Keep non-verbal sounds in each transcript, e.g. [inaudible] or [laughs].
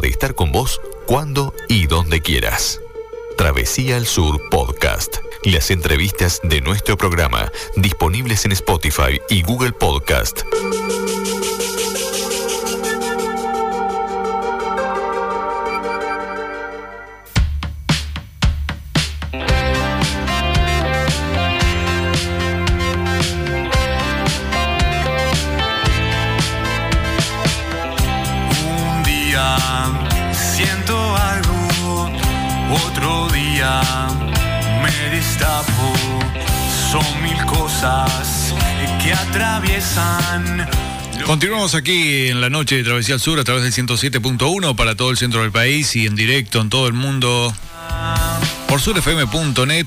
de estar con vos cuando y donde quieras. Travesía al Sur Podcast. Las entrevistas de nuestro programa disponibles en Spotify y Google Podcast. Son mil cosas que atraviesan. Continuamos aquí en la noche de Travesía al Sur a través del 107.1 para todo el centro del país y en directo en todo el mundo por surfm.net.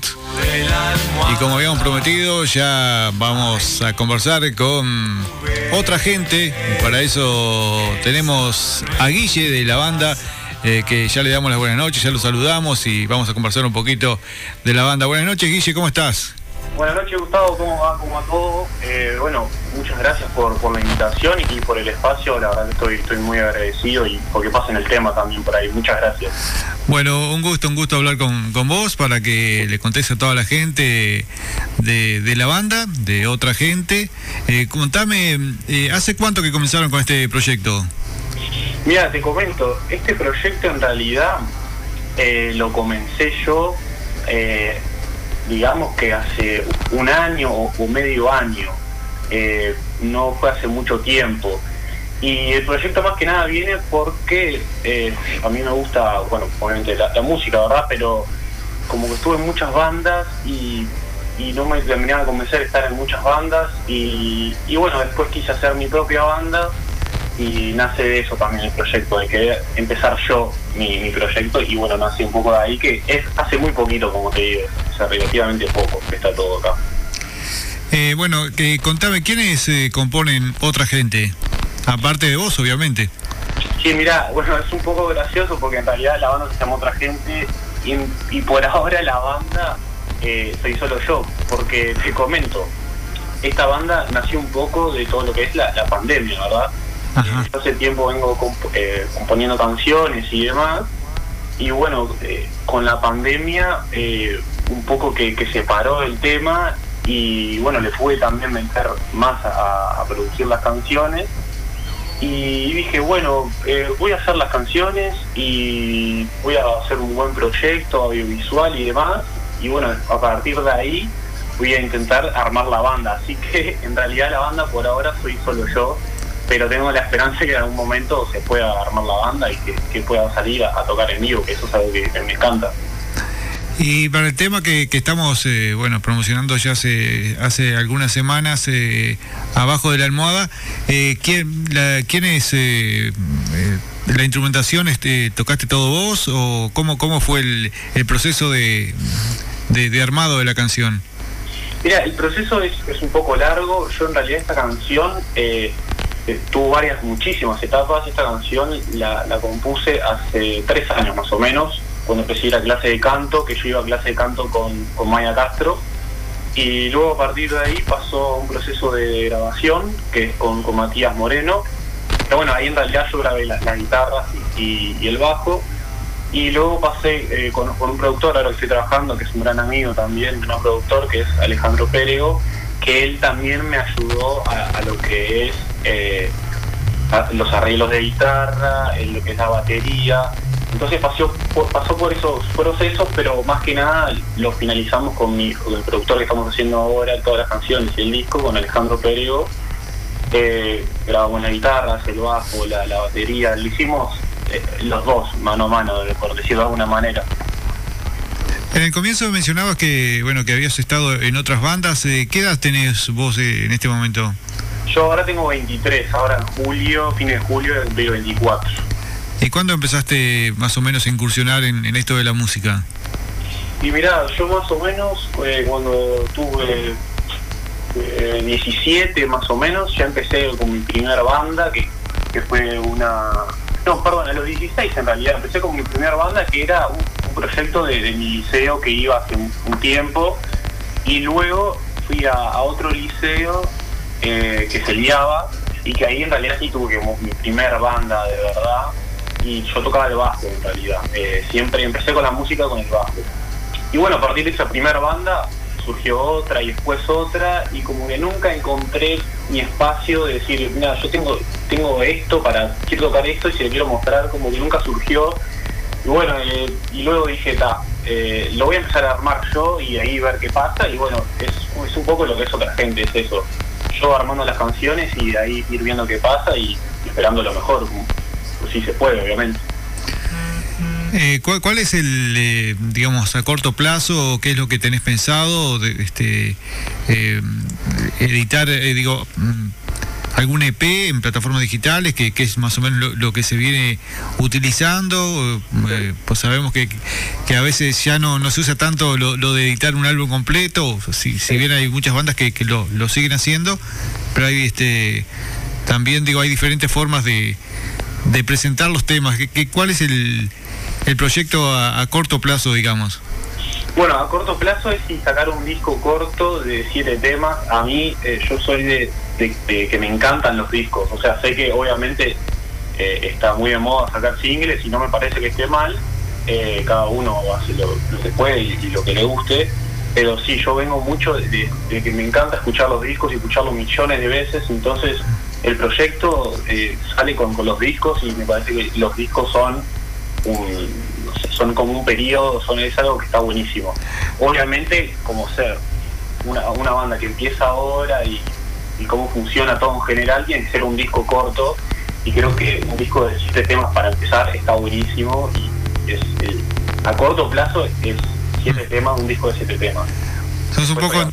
Y como habíamos prometido, ya vamos a conversar con otra gente. Para eso tenemos a Guille de la banda, eh, que ya le damos las buenas noches, ya lo saludamos y vamos a conversar un poquito de la banda. Buenas noches, Guille, ¿cómo estás? Buenas noches, Gustavo. ¿Cómo va? ¿Cómo va todo? Eh, bueno, muchas gracias por, por la invitación y por el espacio. La verdad que estoy, estoy muy agradecido y porque pasen el tema también por ahí. Muchas gracias. Bueno, un gusto, un gusto hablar con, con vos para que le contes a toda la gente de, de la banda, de otra gente. Eh, contame, eh, ¿hace cuánto que comenzaron con este proyecto? Mira, te comento, este proyecto en realidad eh, lo comencé yo, eh, digamos que hace un año o, medio año, eh, no fue hace mucho tiempo. Y el proyecto más que nada viene porque a mí me gusta, bueno, obviamente la, música, ¿verdad? Pero como que estuve en muchas bandas y, no me terminaba de convencer de estar en muchas bandas y bueno, después quise hacer mi propia banda y nace de eso también el proyecto, de querer empezar yo mi, mi proyecto y bueno, nace un poco de ahí que es hace muy poquito, como te digo, o sea, relativamente poco que está todo acá. Eh, bueno, que contame, ¿quiénes eh, componen otra gente? Aparte de vos, obviamente. Sí, mira, bueno, es un poco gracioso porque en realidad la banda se llama otra gente y, y por ahora la banda eh, soy solo yo, porque te comento, esta banda nació un poco de todo lo que es la, la pandemia, ¿verdad? Ajá. Hace tiempo vengo eh, componiendo canciones y demás, y bueno, eh, con la pandemia eh, un poco que, que se paró el tema y bueno, le pude también meter más a, a producir las canciones y dije, bueno, eh, voy a hacer las canciones y voy a hacer un buen proyecto audiovisual y demás. Y bueno, a partir de ahí voy a intentar armar la banda. Así que [laughs] en realidad la banda por ahora soy solo yo, pero tengo la esperanza que en algún momento se pueda armar la banda y que, que pueda salir a, a tocar en vivo, que eso es algo que, que me encanta. Y para el tema que, que estamos eh, bueno promocionando ya hace, hace algunas semanas eh, abajo de la almohada, eh, ¿quién, la, ¿quién es eh, eh, la instrumentación? Este, ¿Tocaste todo vos o cómo, cómo fue el, el proceso de, de, de armado de la canción? Mira, el proceso es, es un poco largo. Yo en realidad esta canción eh, tuvo varias, muchísimas etapas. Esta canción la, la compuse hace tres años más o menos, cuando empecé a ir a clase de canto, que yo iba a clase de canto con, con Maya Castro. Y luego a partir de ahí pasó un proceso de grabación, que es con, con Matías Moreno. Pero bueno, ahí en realidad yo grabé las, las guitarras y, el bajo. Y luego pasé eh, con, con un productor, ahora estoy trabajando, que es un gran amigo también, un productor, que es Alejandro Pérego, que él también me ayudó a lo que es eh, los arreglos de guitarra, en lo que es la batería. Entonces pasó pasó por esos procesos, pero más que nada lo finalizamos con, mi, con el productor que estamos haciendo ahora, todas las canciones y el disco, con Alejandro Pérego. Eh, grabamos las guitarras, el bajo, la, la batería, lo hicimos eh, los dos, mano a mano, por decirlo de alguna manera. En el comienzo mencionabas que bueno que habías estado en otras bandas. eh, ¿Qué edad tenés vos eh, en este momento? Yo ahora tengo 23, ahora en julio, fin de julio, cumplir 24. ¿Y cuándo empezaste más o menos a incursionar en, en esto de la música? Y mirá, yo más o menos, eh, cuando tuve eh, 17 más o menos, ya empecé con mi primera banda, que, que fue una... No, perdón, a los 16 en realidad, empecé con mi primera banda, que era un, un proyecto de, de mi liceo que iba hace un, un tiempo, y luego fui a, a otro liceo eh, que se liaba, y que ahí en realidad sí tuve como mi primera banda de verdad, y yo tocaba el bajo en realidad. Eh, siempre empecé con la música con el bajo. Y bueno, a partir de esa primera banda surgió otra y después otra y como que nunca encontré mi espacio de decir, mira, yo tengo, tengo esto para, quiero tocar esto y se lo quiero mostrar, como que nunca surgió. Y bueno, eh, y luego dije, ta, eh, lo voy a empezar a armar yo y ahí ver qué pasa y bueno, es, es un poco lo que es otra gente, es eso. Yo armando las canciones y de ahí ir viendo qué pasa y esperando lo mejor, pues si se puede, obviamente. Eh, ¿cuál, es el, eh, digamos, a corto plazo, qué es lo que tenés pensado de este, eh, editar, digo, mm, algún EP en plataformas digitales, que, es más o menos lo, que se viene utilizando? pues sabemos que, a veces ya no, no se usa tanto lo, de editar un álbum completo, si, si bien hay muchas bandas que, lo, lo siguen haciendo, pero hay este también digo hay diferentes formas de, de presentar los temas. ¿Qué, cuál es el, el proyecto a, corto plazo, digamos? Bueno, a corto plazo es sacar un disco corto de siete temas. A mí, eh, yo soy de, que me encantan los discos. O sea, sé que obviamente eh, está muy de moda sacar singles y no me parece que esté mal. Eh, cada uno hace lo, que puede y, lo que le guste. Pero sí, yo vengo mucho de, que me encanta escuchar los discos y escucharlos millones de veces. Entonces, el proyecto sale con, los discos y me parece que los discos son son como un periodo, son, es algo que está buenísimo. Obviamente, como ser una, una banda que empieza ahora y, cómo funciona todo en general, tiene que ser un disco corto y creo que un disco de siete temas para empezar está buenísimo y es a corto plazo es siete temas, un disco de siete temas. un poco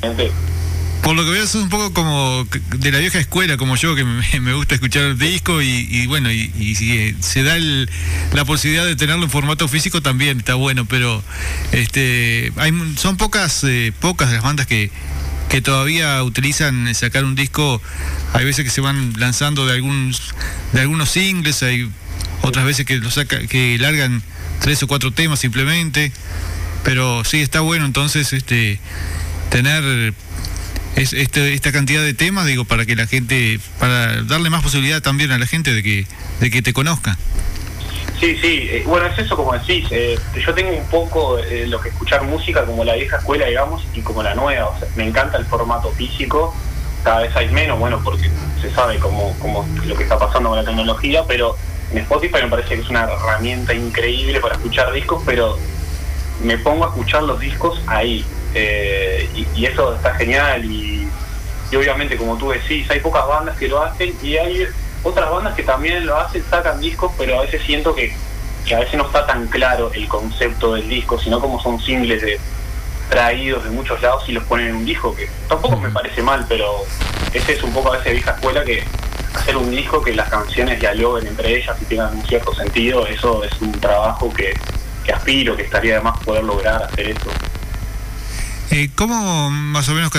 por lo que veo, es un poco como de la vieja escuela, como yo, que me, gusta escuchar el disco y, bueno, y, si eh, se da la posibilidad de tenerlo en formato físico también está bueno, pero este hay, son pocas eh, pocas las bandas que, que todavía utilizan sacar un disco, hay veces que se van lanzando de algunos, de algunos singles, hay otras veces que lo saca, que largan tres o cuatro temas simplemente, pero sí está bueno entonces este tener es, este, esta cantidad de temas, digo, para que la gente, para darle más posibilidad también a la gente de que, de que te conozca. Sí, sí, eh, bueno, es eso como decís, eh, yo tengo un poco eh, lo que escuchar música como la vieja escuela, digamos, y como la nueva, o sea, me encanta el formato físico, cada vez hay menos, bueno, porque se sabe cómo, cómo lo que está pasando con la tecnología, pero en Spotify me parece que es una herramienta increíble para escuchar discos, pero me pongo a escuchar los discos ahí, eh, y, eso está genial y, obviamente como tú decís, hay pocas bandas que lo hacen y hay otras bandas que también lo hacen, sacan discos, pero a veces siento que, a veces no está tan claro el concepto del disco, sino como son singles de, traídos de muchos lados y los ponen en un disco, que tampoco me parece mal, pero ese es un poco a veces vieja escuela que hacer un disco que las canciones dialoguen entre ellas y tengan un cierto sentido, eso es un trabajo que, que aspiro, que estaría además poder lograr hacer eso. Eh, ¿Cómo más o menos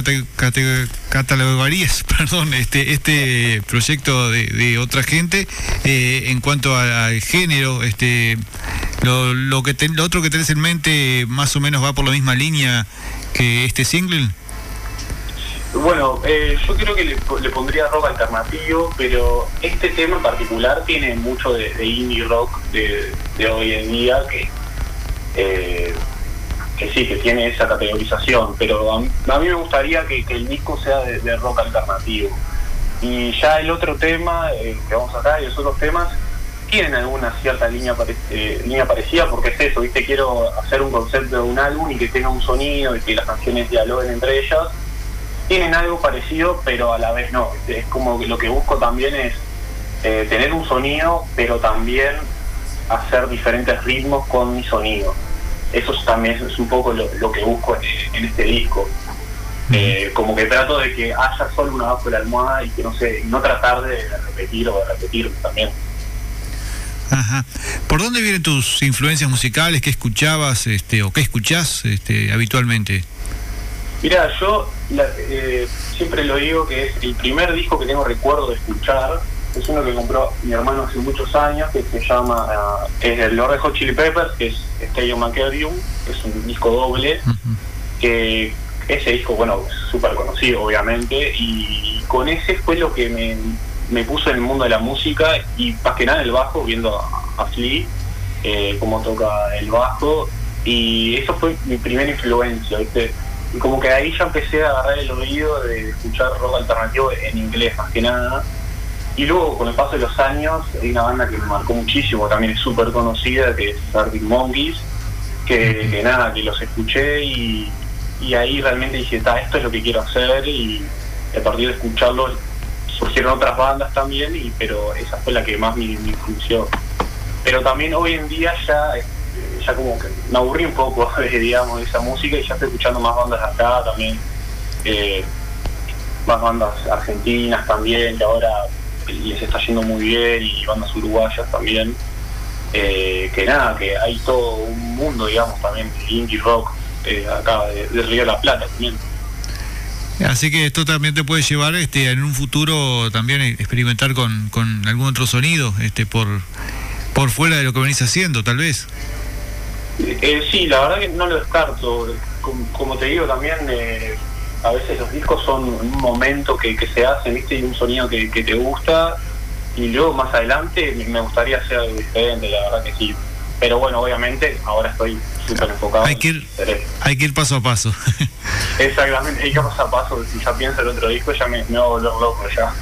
catalogarías [laughs] perdón, este, este proyecto de, otra gente eh, en cuanto al género? Este, lo, lo, que otro que tenés en mente más o menos va por la misma línea que este single? Bueno, eh, yo creo que le, pondría rock alternativo, pero este tema en particular tiene mucho de, indie rock de, hoy en día que eh, que sí, que tiene esa categorización, pero a, mí me gustaría que, el disco sea de, rock alternativo. Y ya el otro tema eh, que vamos a sacar y los otros temas tienen alguna cierta línea, eh, línea parecida, porque es eso, ¿viste? Quiero hacer un concepto de un álbum y que tenga un sonido y que las canciones dialoguen entre ellas. Tienen algo parecido, pero a la vez no. Es como que lo que busco también es eh, tener un sonido, pero también hacer diferentes ritmos con mi sonido eso también es un poco lo, que busco en, este disco. Eh, como que trato de que haya solo una bajo de la almohada y que no sé, no tratar de repetir o de repetir también. Ajá. ¿Por dónde vienen tus influencias musicales? ¿Qué escuchabas este, o qué escuchás este, habitualmente? Mira, yo eh, siempre lo digo que es el primer disco que tengo recuerdo de escuchar es uno que compró mi hermano hace muchos años, que se llama, uh, es el Lord Hot Chili Peppers, que es Stadium que es un disco doble, que ese disco, bueno, súper conocido obviamente, y con ese fue lo que me, puso en el mundo de la música y más que nada el bajo, viendo a, a Flea, eh, cómo toca el bajo, y eso fue mi primera influencia, ¿viste? Y como que ahí ya empecé a agarrar el oído de escuchar rock alternativo en inglés más que nada. Y luego, con el paso de los años, hay una banda que me marcó muchísimo, también es súper conocida, que es Arctic Monkeys, que, que, nada, que los escuché y, y ahí realmente dije, esto es lo que quiero hacer y a partir de escucharlo surgieron otras bandas también, y pero esa fue la que más me, me influyó. Pero también hoy en día ya ya como que me aburrí un poco, [laughs] digamos, de esa música y ya estoy escuchando más bandas acá también, eh, más bandas argentinas también, que ahora les está yendo muy bien, y bandas uruguayas también. Eh, que nada, que hay todo un mundo, digamos, también de indie rock eh, acá de, Río de la Plata también. Así que esto también te puede llevar este, en un futuro también experimentar con, con algún otro sonido este, por, por fuera de lo que venís haciendo, tal vez. Eh, sí, la verdad que no lo descarto. Como, te digo, también eh, a veces los discos son un momento que, se hace, ¿viste? Y un sonido que, te gusta. Y luego más adelante me gustaría hacer algo diferente, la verdad que sí. Pero bueno, obviamente ahora estoy súper enfocado. Hay que, ir, hay que ir paso a paso. Exactamente, hay que ir paso a paso. Si ya pienso el otro disco, ya me, me voy a volver loco ya.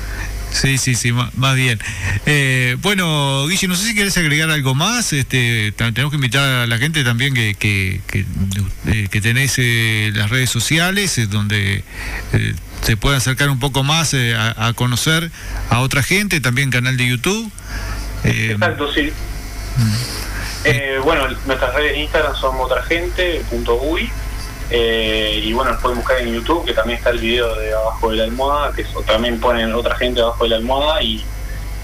Sí, sí, sí, más bien. Eh, bueno, Guille, no sé si querés agregar algo más. Este, tenemos que invitar a la gente también que, que, que, eh, tenés eh, las redes sociales, donde se puede acercar un poco más a, conocer a otra gente, también canal de YouTube. Exacto, sí. Mm. bueno, nuestras redes de Instagram son otragente.uy eh, y bueno, pueden buscar en YouTube, que también está el video de Abajo de la Almohada, que también ponen otra gente abajo de la almohada. Y,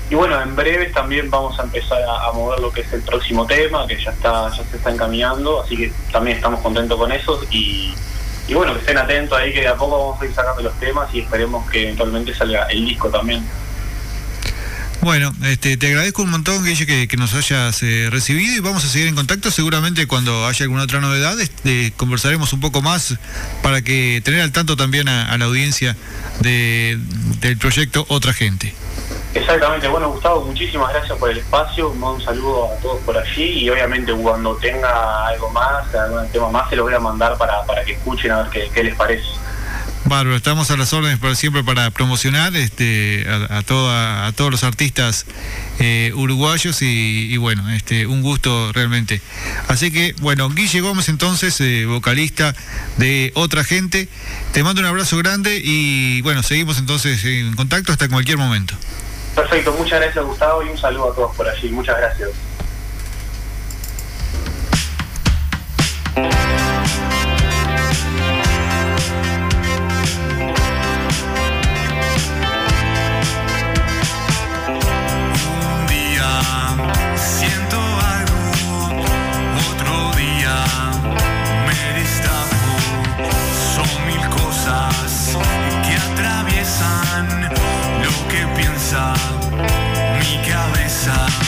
y bueno, en breve también vamos a empezar a, mover lo que es el próximo tema, que ya está ya se está encaminando, así que también estamos contentos con eso. Y, y bueno, que estén atentos ahí, que de a poco vamos a ir sacando los temas y esperemos que eventualmente salga el disco también. Bueno, este, te agradezco un montón, Guille, que, nos hayas eh, recibido y vamos a seguir en contacto. Seguramente cuando haya alguna otra novedad este, conversaremos un poco más para que tener al tanto también a, la audiencia de, del proyecto Otra Gente. Exactamente, bueno Gustavo, muchísimas gracias por el espacio, un saludo a todos por allí y obviamente cuando tenga algo más, algún tema más, se lo voy a mandar para, para que escuchen a ver qué les parece. Bárbaro, estamos a las órdenes para siempre para promocionar este, a, a todos los artistas eh, uruguayos y, bueno, este, un gusto realmente. Así que, bueno, Guille Gómez entonces, eh, vocalista de Otra Gente, te mando un abrazo grande y bueno, seguimos entonces en contacto hasta cualquier momento. Perfecto, muchas gracias Gustavo y un saludo a todos por allí, muchas gracias. que atraviesan lo que piensa mi cabeza.